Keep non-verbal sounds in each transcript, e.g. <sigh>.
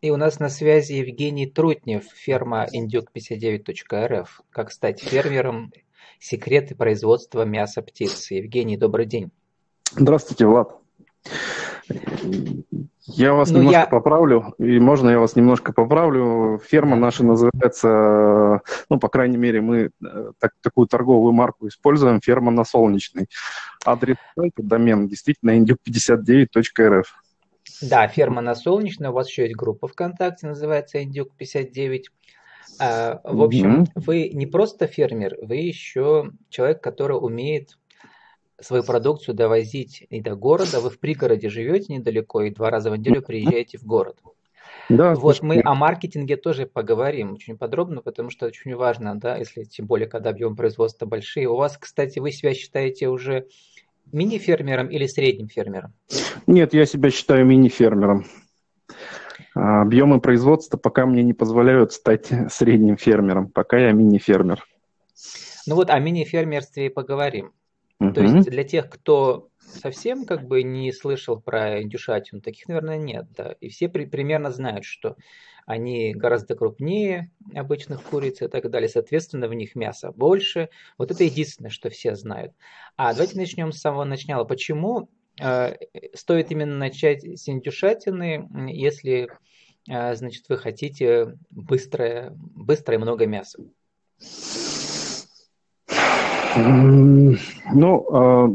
И у нас на связи Евгений Трутнев, ферма индюк59.рф. Как стать фермером, секреты производства мяса птиц. Евгений, добрый день. Здравствуйте, Влад. Я вас ну, немножко я... поправлю, и можно я вас немножко поправлю. Ферма наша называется, ну, по крайней мере, мы э, так, такую торговую марку используем, ферма на Солнечной. Адрес сайта, домен, действительно, индюк59.рф. Да, ферма на Солнечной, у вас еще есть группа ВКонтакте, называется Индюк59. А, в общем, mm-hmm. вы не просто фермер, вы еще человек, который умеет свою продукцию довозить и до города. Вы в пригороде живете недалеко и два раза в неделю приезжаете в город. Да, вот мы о маркетинге тоже поговорим очень подробно, потому что очень важно, да, если тем более, когда объем производства большие. У вас, кстати, вы себя считаете уже мини-фермером или средним фермером? Нет, я себя считаю мини-фермером. А, объемы производства пока мне не позволяют стать средним фермером, пока я мини-фермер. Ну вот о мини-фермерстве и поговорим. Uh-huh. То есть для тех, кто совсем как бы не слышал про индюшатину, таких, наверное, нет, да. И все при, примерно знают, что они гораздо крупнее обычных куриц и так далее. Соответственно, в них мяса больше. Вот это единственное, что все знают. А давайте начнем с самого начала. Почему э, стоит именно начать с индюшатины, если, э, значит, вы хотите быстрое, быстрое много мяса? Ну, а,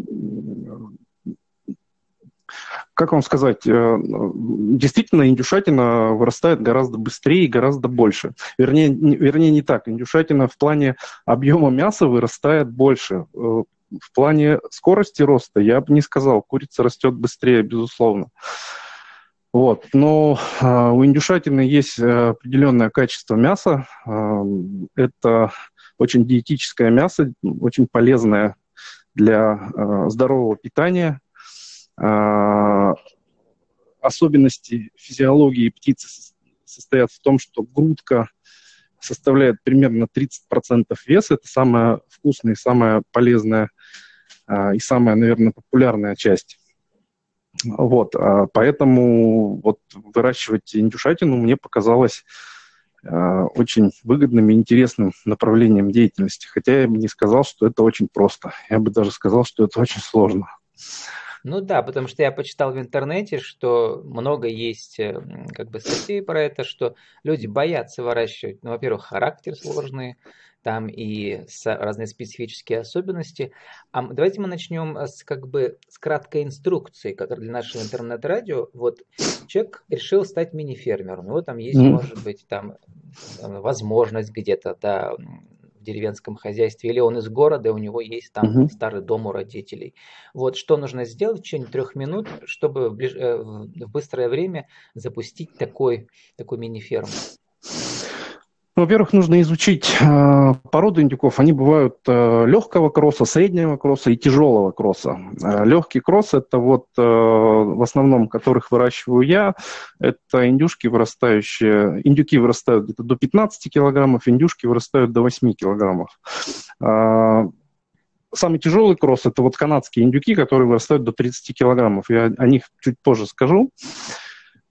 как вам сказать, э, действительно индюшатина вырастает гораздо быстрее и гораздо больше. Вернее, не, вернее, не так. Индюшатина в плане объема мяса вырастает больше. Э, в плане скорости роста я бы не сказал. Курица растет быстрее, безусловно. Вот. Но э, у индюшатины есть определенное качество мяса. Это очень диетическое мясо, очень полезное для здорового питания особенности физиологии птицы состоят в том, что грудка составляет примерно 30% веса. Это самая вкусная и самая полезная а, и самая, наверное, популярная часть. Вот, а, поэтому вот выращивать индюшатину мне показалось очень выгодным и интересным направлением деятельности. Хотя я бы не сказал, что это очень просто. Я бы даже сказал, что это очень сложно. Ну да, потому что я почитал в интернете, что много есть э, как бы статей про это, что люди боятся выращивать, ну, во-первых, характер сложный, там и разные специфические особенности. А давайте мы начнем с как бы с краткой инструкции, как для нашего интернет-радио. Вот человек решил стать мини-фермером, у него там есть, mm-hmm. может быть, там возможность где-то, да, в деревенском хозяйстве, или он из города, у него есть там угу. старый дом у родителей. Вот что нужно сделать в течение трех минут, чтобы в, ближ... Э, в быстрое время запустить такой, такой мини-ферму? Ну, во-первых, нужно изучить э, породы индюков. Они бывают э, легкого кросса, среднего кросса и тяжелого кросса. Э, легкий кросс – это вот э, в основном, которых выращиваю я, это индюшки вырастающие, индюки вырастают где-то до 15 килограммов, индюшки вырастают до 8 килограммов. Э, самый тяжелый кросс – это вот канадские индюки, которые вырастают до 30 килограммов. Я о них чуть позже скажу.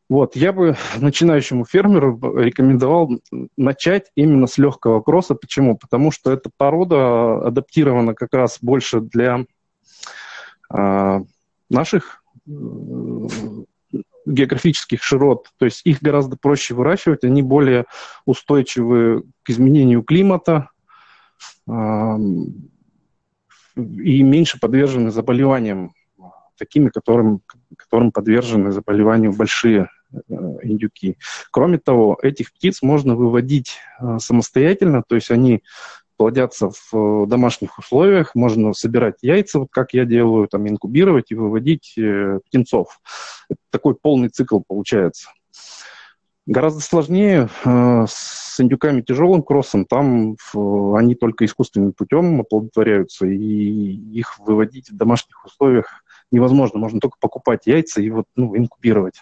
Вот, я бы начинающему фермеру рекомендовал начать именно с легкого кросса. Почему? Потому что эта порода адаптирована как раз больше для э, наших э, географических широт. То есть их гораздо проще выращивать, они более устойчивы к изменению климата э, и меньше подвержены заболеваниям такими, которым, которым подвержены заболеванию большие индюки. Кроме того, этих птиц можно выводить э, самостоятельно, то есть они плодятся в домашних условиях, можно собирать яйца, вот как я делаю, там инкубировать и выводить э, птенцов. Это такой полный цикл получается. Гораздо сложнее э, с индюками тяжелым кроссом, там э, они только искусственным путем оплодотворяются, и их выводить в домашних условиях невозможно. Можно только покупать яйца и вот, ну, инкубировать.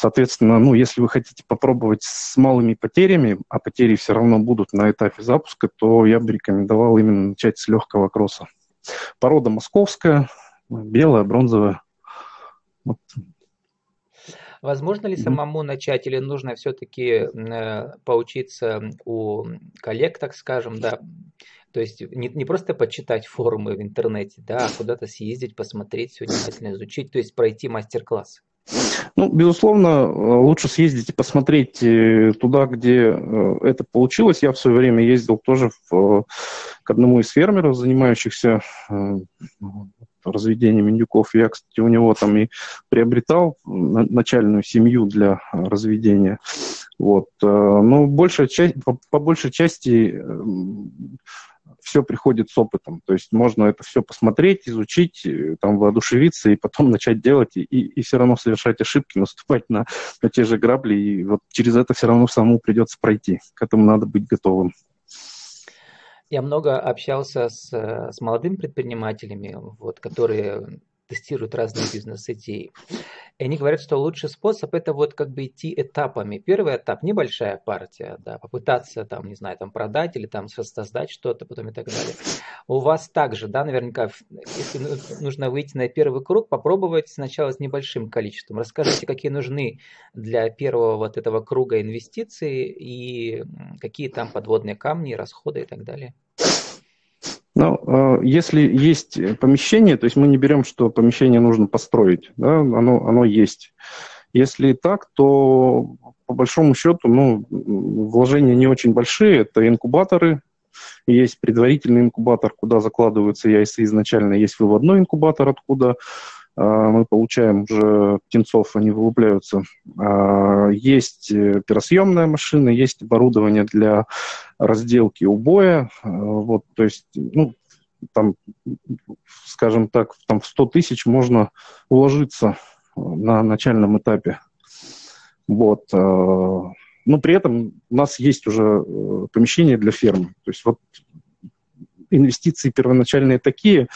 Соответственно, ну, если вы хотите попробовать с малыми потерями, а потери все равно будут на этапе запуска, то я бы рекомендовал именно начать с легкого кросса. Порода московская, белая, бронзовая. Вот. Возможно ли самому начать или нужно все-таки э, поучиться у коллег, так скажем, да, то есть не, не просто почитать форумы в интернете, да, а куда-то съездить, посмотреть, все внимательно изучить, то есть пройти мастер-класс. Ну, безусловно, э, лучше съездить и посмотреть э, туда, где э, это получилось. Я в свое время ездил тоже в, к одному из фермеров, занимающихся разведением индюков. Я, кстати, у него там и приобретал начальную семью для разведения. Вот. Но большая часть, по, по большей части все приходит с опытом. То есть можно это все посмотреть, изучить, э, там, воодушевиться и потом <laughs> начать делать, и, и все равно совершать ошибки, наступать на, на те же грабли, и вот через это все равно самому придется пройти. К этому надо быть готовым. Я много общался с, э, с молодыми предпринимателями, вот, которые тестируют разные бизнес-идеи. И они говорят, что лучший способ это вот как бы идти этапами. Первый этап небольшая партия, да, попытаться там, не знаю, там продать или там создать что-то, потом и так далее. У вас также, да, наверняка, если ну, нужно выйти на первый круг, попробовать сначала с небольшим количеством. Расскажите, какие нужны для первого вот этого круга инвестиции и какие там подводные камни, расходы и так далее. Ну, э, если есть помещение, то есть мы не берем, что помещение нужно построить, да, оно, оно есть. Если так, то по большому счету, ну, вложения не очень большие, это инкубаторы, есть предварительный инкубатор, куда закладываются яйца изначально, есть выводной инкубатор, откуда мы получаем уже птенцов, они вылупляются. Э, есть пиросъемная машина, есть оборудование для разделки убоя. Э, вот, то есть, ну, там, скажем так, там в 100 тысяч можно уложиться на начальном этапе. Вот. Э, но при этом у нас есть уже э, помещение для фермы. То есть вот инвестиции первоначальные такие,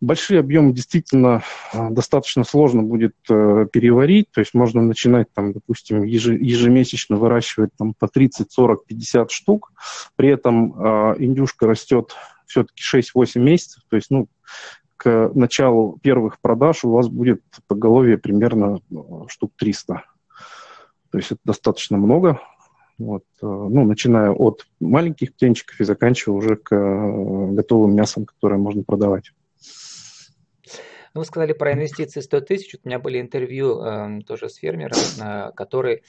Большие объемы действительно а, достаточно сложно будет э, переварить, то есть можно начинать, там, допустим, ежемесячно выращивать там, по 30, 40, 50 штук, при этом э, индюшка растет все-таки 6-8 месяцев, то есть ну, к началу первых продаж у вас будет поголовье примерно штук 300. То есть это достаточно много, вот, ну, начиная от маленьких птенчиков и заканчивая уже к готовым мясам, которые можно продавать. Ну, вы сказали про инвестиции 100 тысяч. У меня были интервью э, тоже с фермером, э, который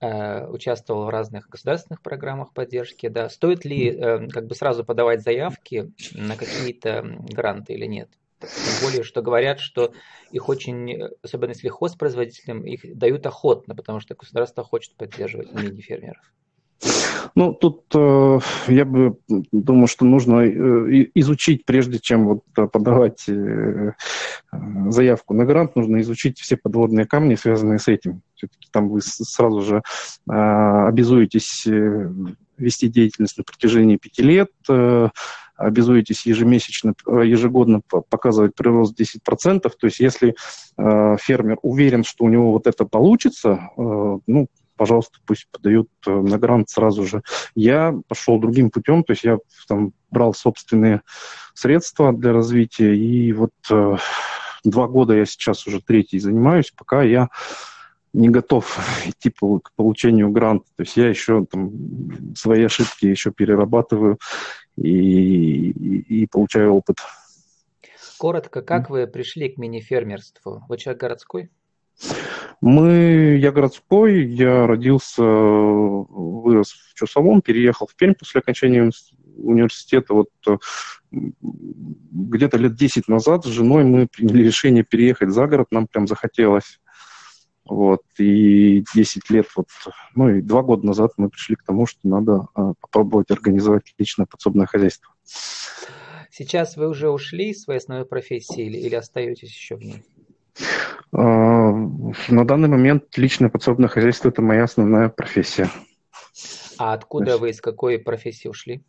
э, участвовал в разных государственных программах поддержки. Да. Стоит ли э, как бы сразу подавать заявки на какие-то гранты или нет? Тем более, что говорят, что их очень, особенно если хозпроизводителям, их дают охотно, потому что государство хочет поддерживать мини-фермеров. Ну, тут э, я бы думаю, что нужно э, изучить, прежде чем вот э, подавать э, заявку на грант, нужно изучить все подводные камни, связанные с этим. Все-таки там вы сразу же э, обязуетесь э, вести деятельность на протяжении пяти лет, э, обязуетесь ежемесячно, э, ежегодно показывать прирост 10%. То есть если э, фермер уверен, что у него вот это получится, э, ну, пожалуйста, пусть подают э, на грант сразу же. Я пошел другим путем, то есть я там брал собственные средства для развития, и вот э, два года я сейчас уже третий занимаюсь, пока я не готов <laughs> идти по, к получению гранта. То есть я еще там свои ошибки еще перерабатываю и, и, и получаю опыт. Коротко, как вы пришли к мини-фермерству? Вы человек городской? Мы, я городской, я родился, вырос в Чусовом, переехал в Пермь после окончания университета. Вот э, где-то лет 10 назад с женой мы приняли решение переехать за город, нам прям захотелось. Вот, и 10 лет, вот, ну и два года назад мы пришли к тому, что надо а, попробовать организовать личное подсобное хозяйство. Сейчас вы уже ушли из своей основной профессии или, или остаетесь еще в ней? А, на данный момент личное подсобное хозяйство – это моя основная профессия. А откуда есть... вы, из какой профессии ушли?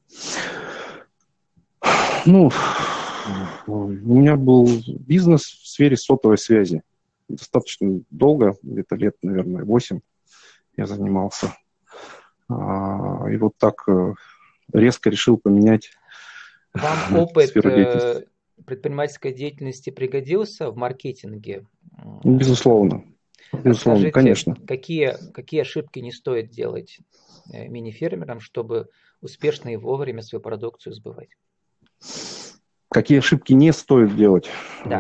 Ну, у меня был бизнес в сфере сотовой связи. Достаточно долго, где-то лет, наверное, 8 я занимался. А, и вот так э, резко решил поменять Вам <laughs> опыт предпринимательской деятельности пригодился в маркетинге? Безусловно. Безусловно, Скажите, конечно. Какие, какие ошибки не стоит делать э, мини-фермерам, чтобы успешно и вовремя свою продукцию сбывать? Какие ошибки не стоит делать? Да.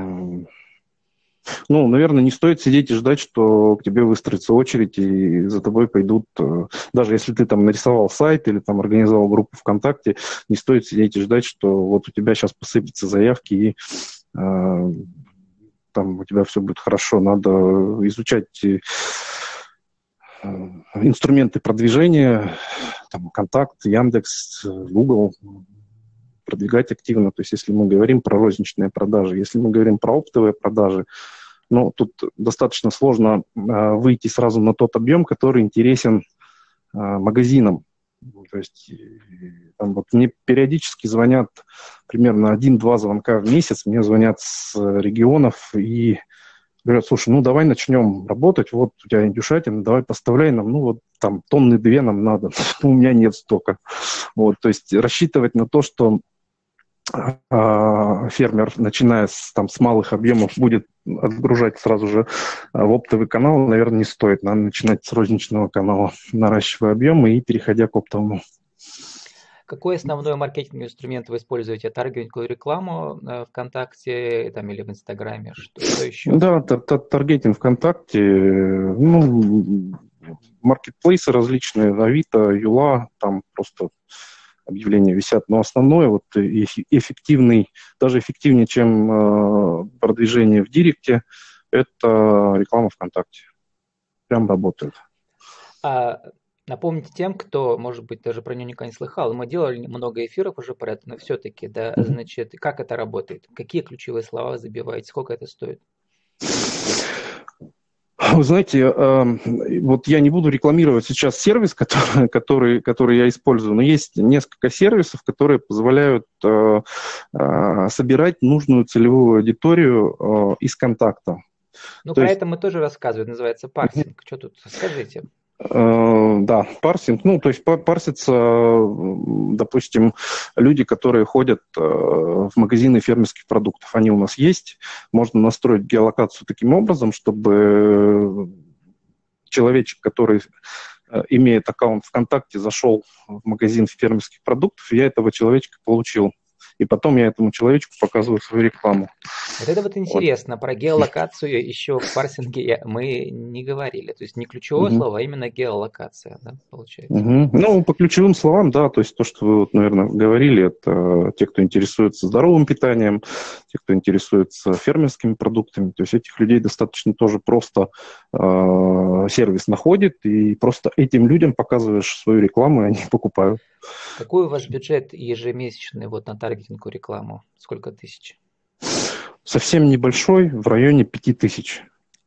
Ну, наверное, не стоит сидеть и ждать, что к тебе выстроится очередь, и за тобой пойдут, э, даже если ты там нарисовал сайт или там организовал группу ВКонтакте, не стоит сидеть и ждать, что вот у тебя сейчас посыпятся заявки, и э, там у тебя все будет хорошо. Надо изучать э, инструменты продвижения, там, Контакт, Яндекс, Google, продвигать активно. То есть если мы говорим про розничные продажи, если мы говорим про оптовые продажи, ну, тут достаточно сложно э, выйти сразу на тот объем, который интересен э, магазинам. То есть там вот мне периодически звонят примерно один-два звонка в месяц, мне звонят с регионов и говорят, слушай, ну давай начнем работать, вот у тебя индюшатина, давай поставляй нам, ну вот там тонны две нам надо, <laughs> у меня нет столько. Вот, то есть рассчитывать на то, что а, фермер, начиная с, там, с малых объемов, будет отгружать сразу же а, в оптовый канал, наверное, не стоит. Надо начинать с розничного канала, наращивая объемы и переходя к оптовому. Какой основной маркетинговый инструмент вы используете? Таргетинговую рекламу э, ВКонтакте там, или в Инстаграме? Что, что еще? Да, таргетинг ВКонтакте, ну, маркетплейсы различные, Авито, Юла, там просто объявления висят, но основное, вот эффективный, даже эффективнее, чем э, продвижение в Директе, это реклама ВКонтакте. Прям работает. А напомните тем, кто, может быть, даже про нее никогда не слыхал, мы делали много эфиров уже про это, но все-таки, да, значит, как это работает? Какие ключевые слова забиваете? Сколько это стоит? Вы знаете, эм, вот я не буду рекламировать сейчас сервис, который, который, который я использую, но есть несколько сервисов, которые позволяют э, э, собирать нужную целевую аудиторию э, из контакта. Ну, То про есть... это мы тоже рассказываем, называется парсинг. Что тут, скажите. Э, да, парсинг. Ну, то есть парсится, допустим, люди, которые ходят э, в магазины фермерских продуктов. Они у нас есть. Можно настроить геолокацию таким образом, чтобы человечек, который э, имеет аккаунт ВКонтакте, зашел в магазин фермерских продуктов, я этого человечка получил и потом я этому человечку показываю свою рекламу. Вот это вот интересно. Вот. Про геолокацию еще в парсинге мы не говорили. То есть не ключевое угу. слово, а именно геолокация, да, получается. Угу. Ну, по ключевым словам, да, то есть то, что вы, вот, наверное, говорили, это те, кто интересуется здоровым питанием, те, кто интересуется фермерскими продуктами. То есть этих людей достаточно тоже просто э, сервис находит, и просто этим людям показываешь свою рекламу, и они <laughs> покупают. Какой у вас бюджет ежемесячный вот на таргетинговую рекламу? Сколько тысяч? Совсем небольшой, в районе пяти тысяч.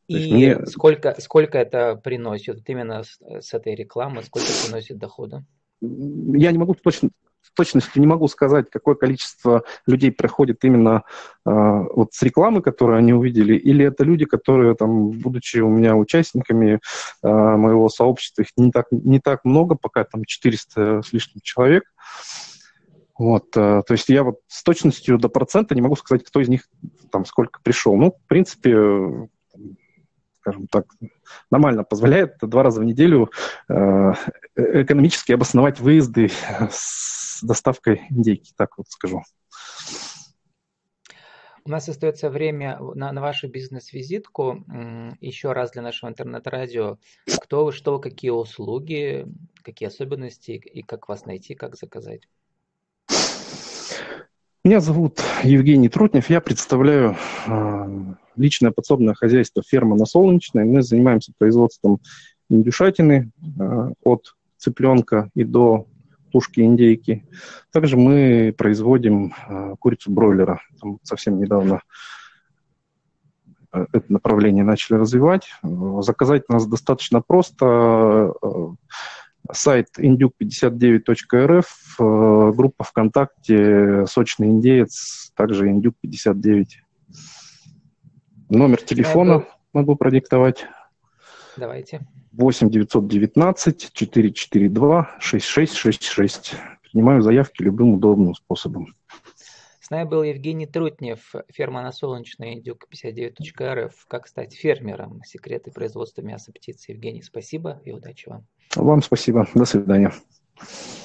И мне... сколько, сколько это приносит, именно с, с этой рекламы, сколько приносит дохода? Я не могу точно с точностью не могу сказать, какое количество людей приходит именно э, вот с рекламы, которую они увидели, или это люди, которые, там, будучи у меня участниками э, моего сообщества, их не так, не так много, пока там 400 с лишним человек. Вот, э, то есть я вот с точностью до процента не могу сказать, кто из них там сколько пришел. Ну, в принципе, скажем так, нормально позволяет два раза в неделю э, экономически обосновать выезды с доставкой индейки, так вот скажу. У нас остается время на, на вашу бизнес-визитку. Еще раз для нашего интернет-радио. Кто вы, что, какие услуги, какие особенности и как вас найти, как заказать? Меня зовут Евгений Трутнев. Я представляю э, личное подсобное хозяйство ферма на Солнечной. Мы занимаемся производством индюшатины э, от цыпленка и до тушки индейки. Также мы производим э, курицу бройлера. Там совсем недавно э, это направление начали развивать. Заказать нас достаточно просто. Сайт induc59.rf, группа ВКонтакте «Сочный индеец», также induc59. Номер телефона могу продиктовать. Давайте. 8 919 442 6666. Принимаю заявки любым удобным способом. С нами был Евгений Трутнев, ферма на Солнечной, индюк59.рф. Как стать фермером? Секреты производства мяса птицы. Евгений, спасибо и удачи вам. Вам спасибо. До свидания.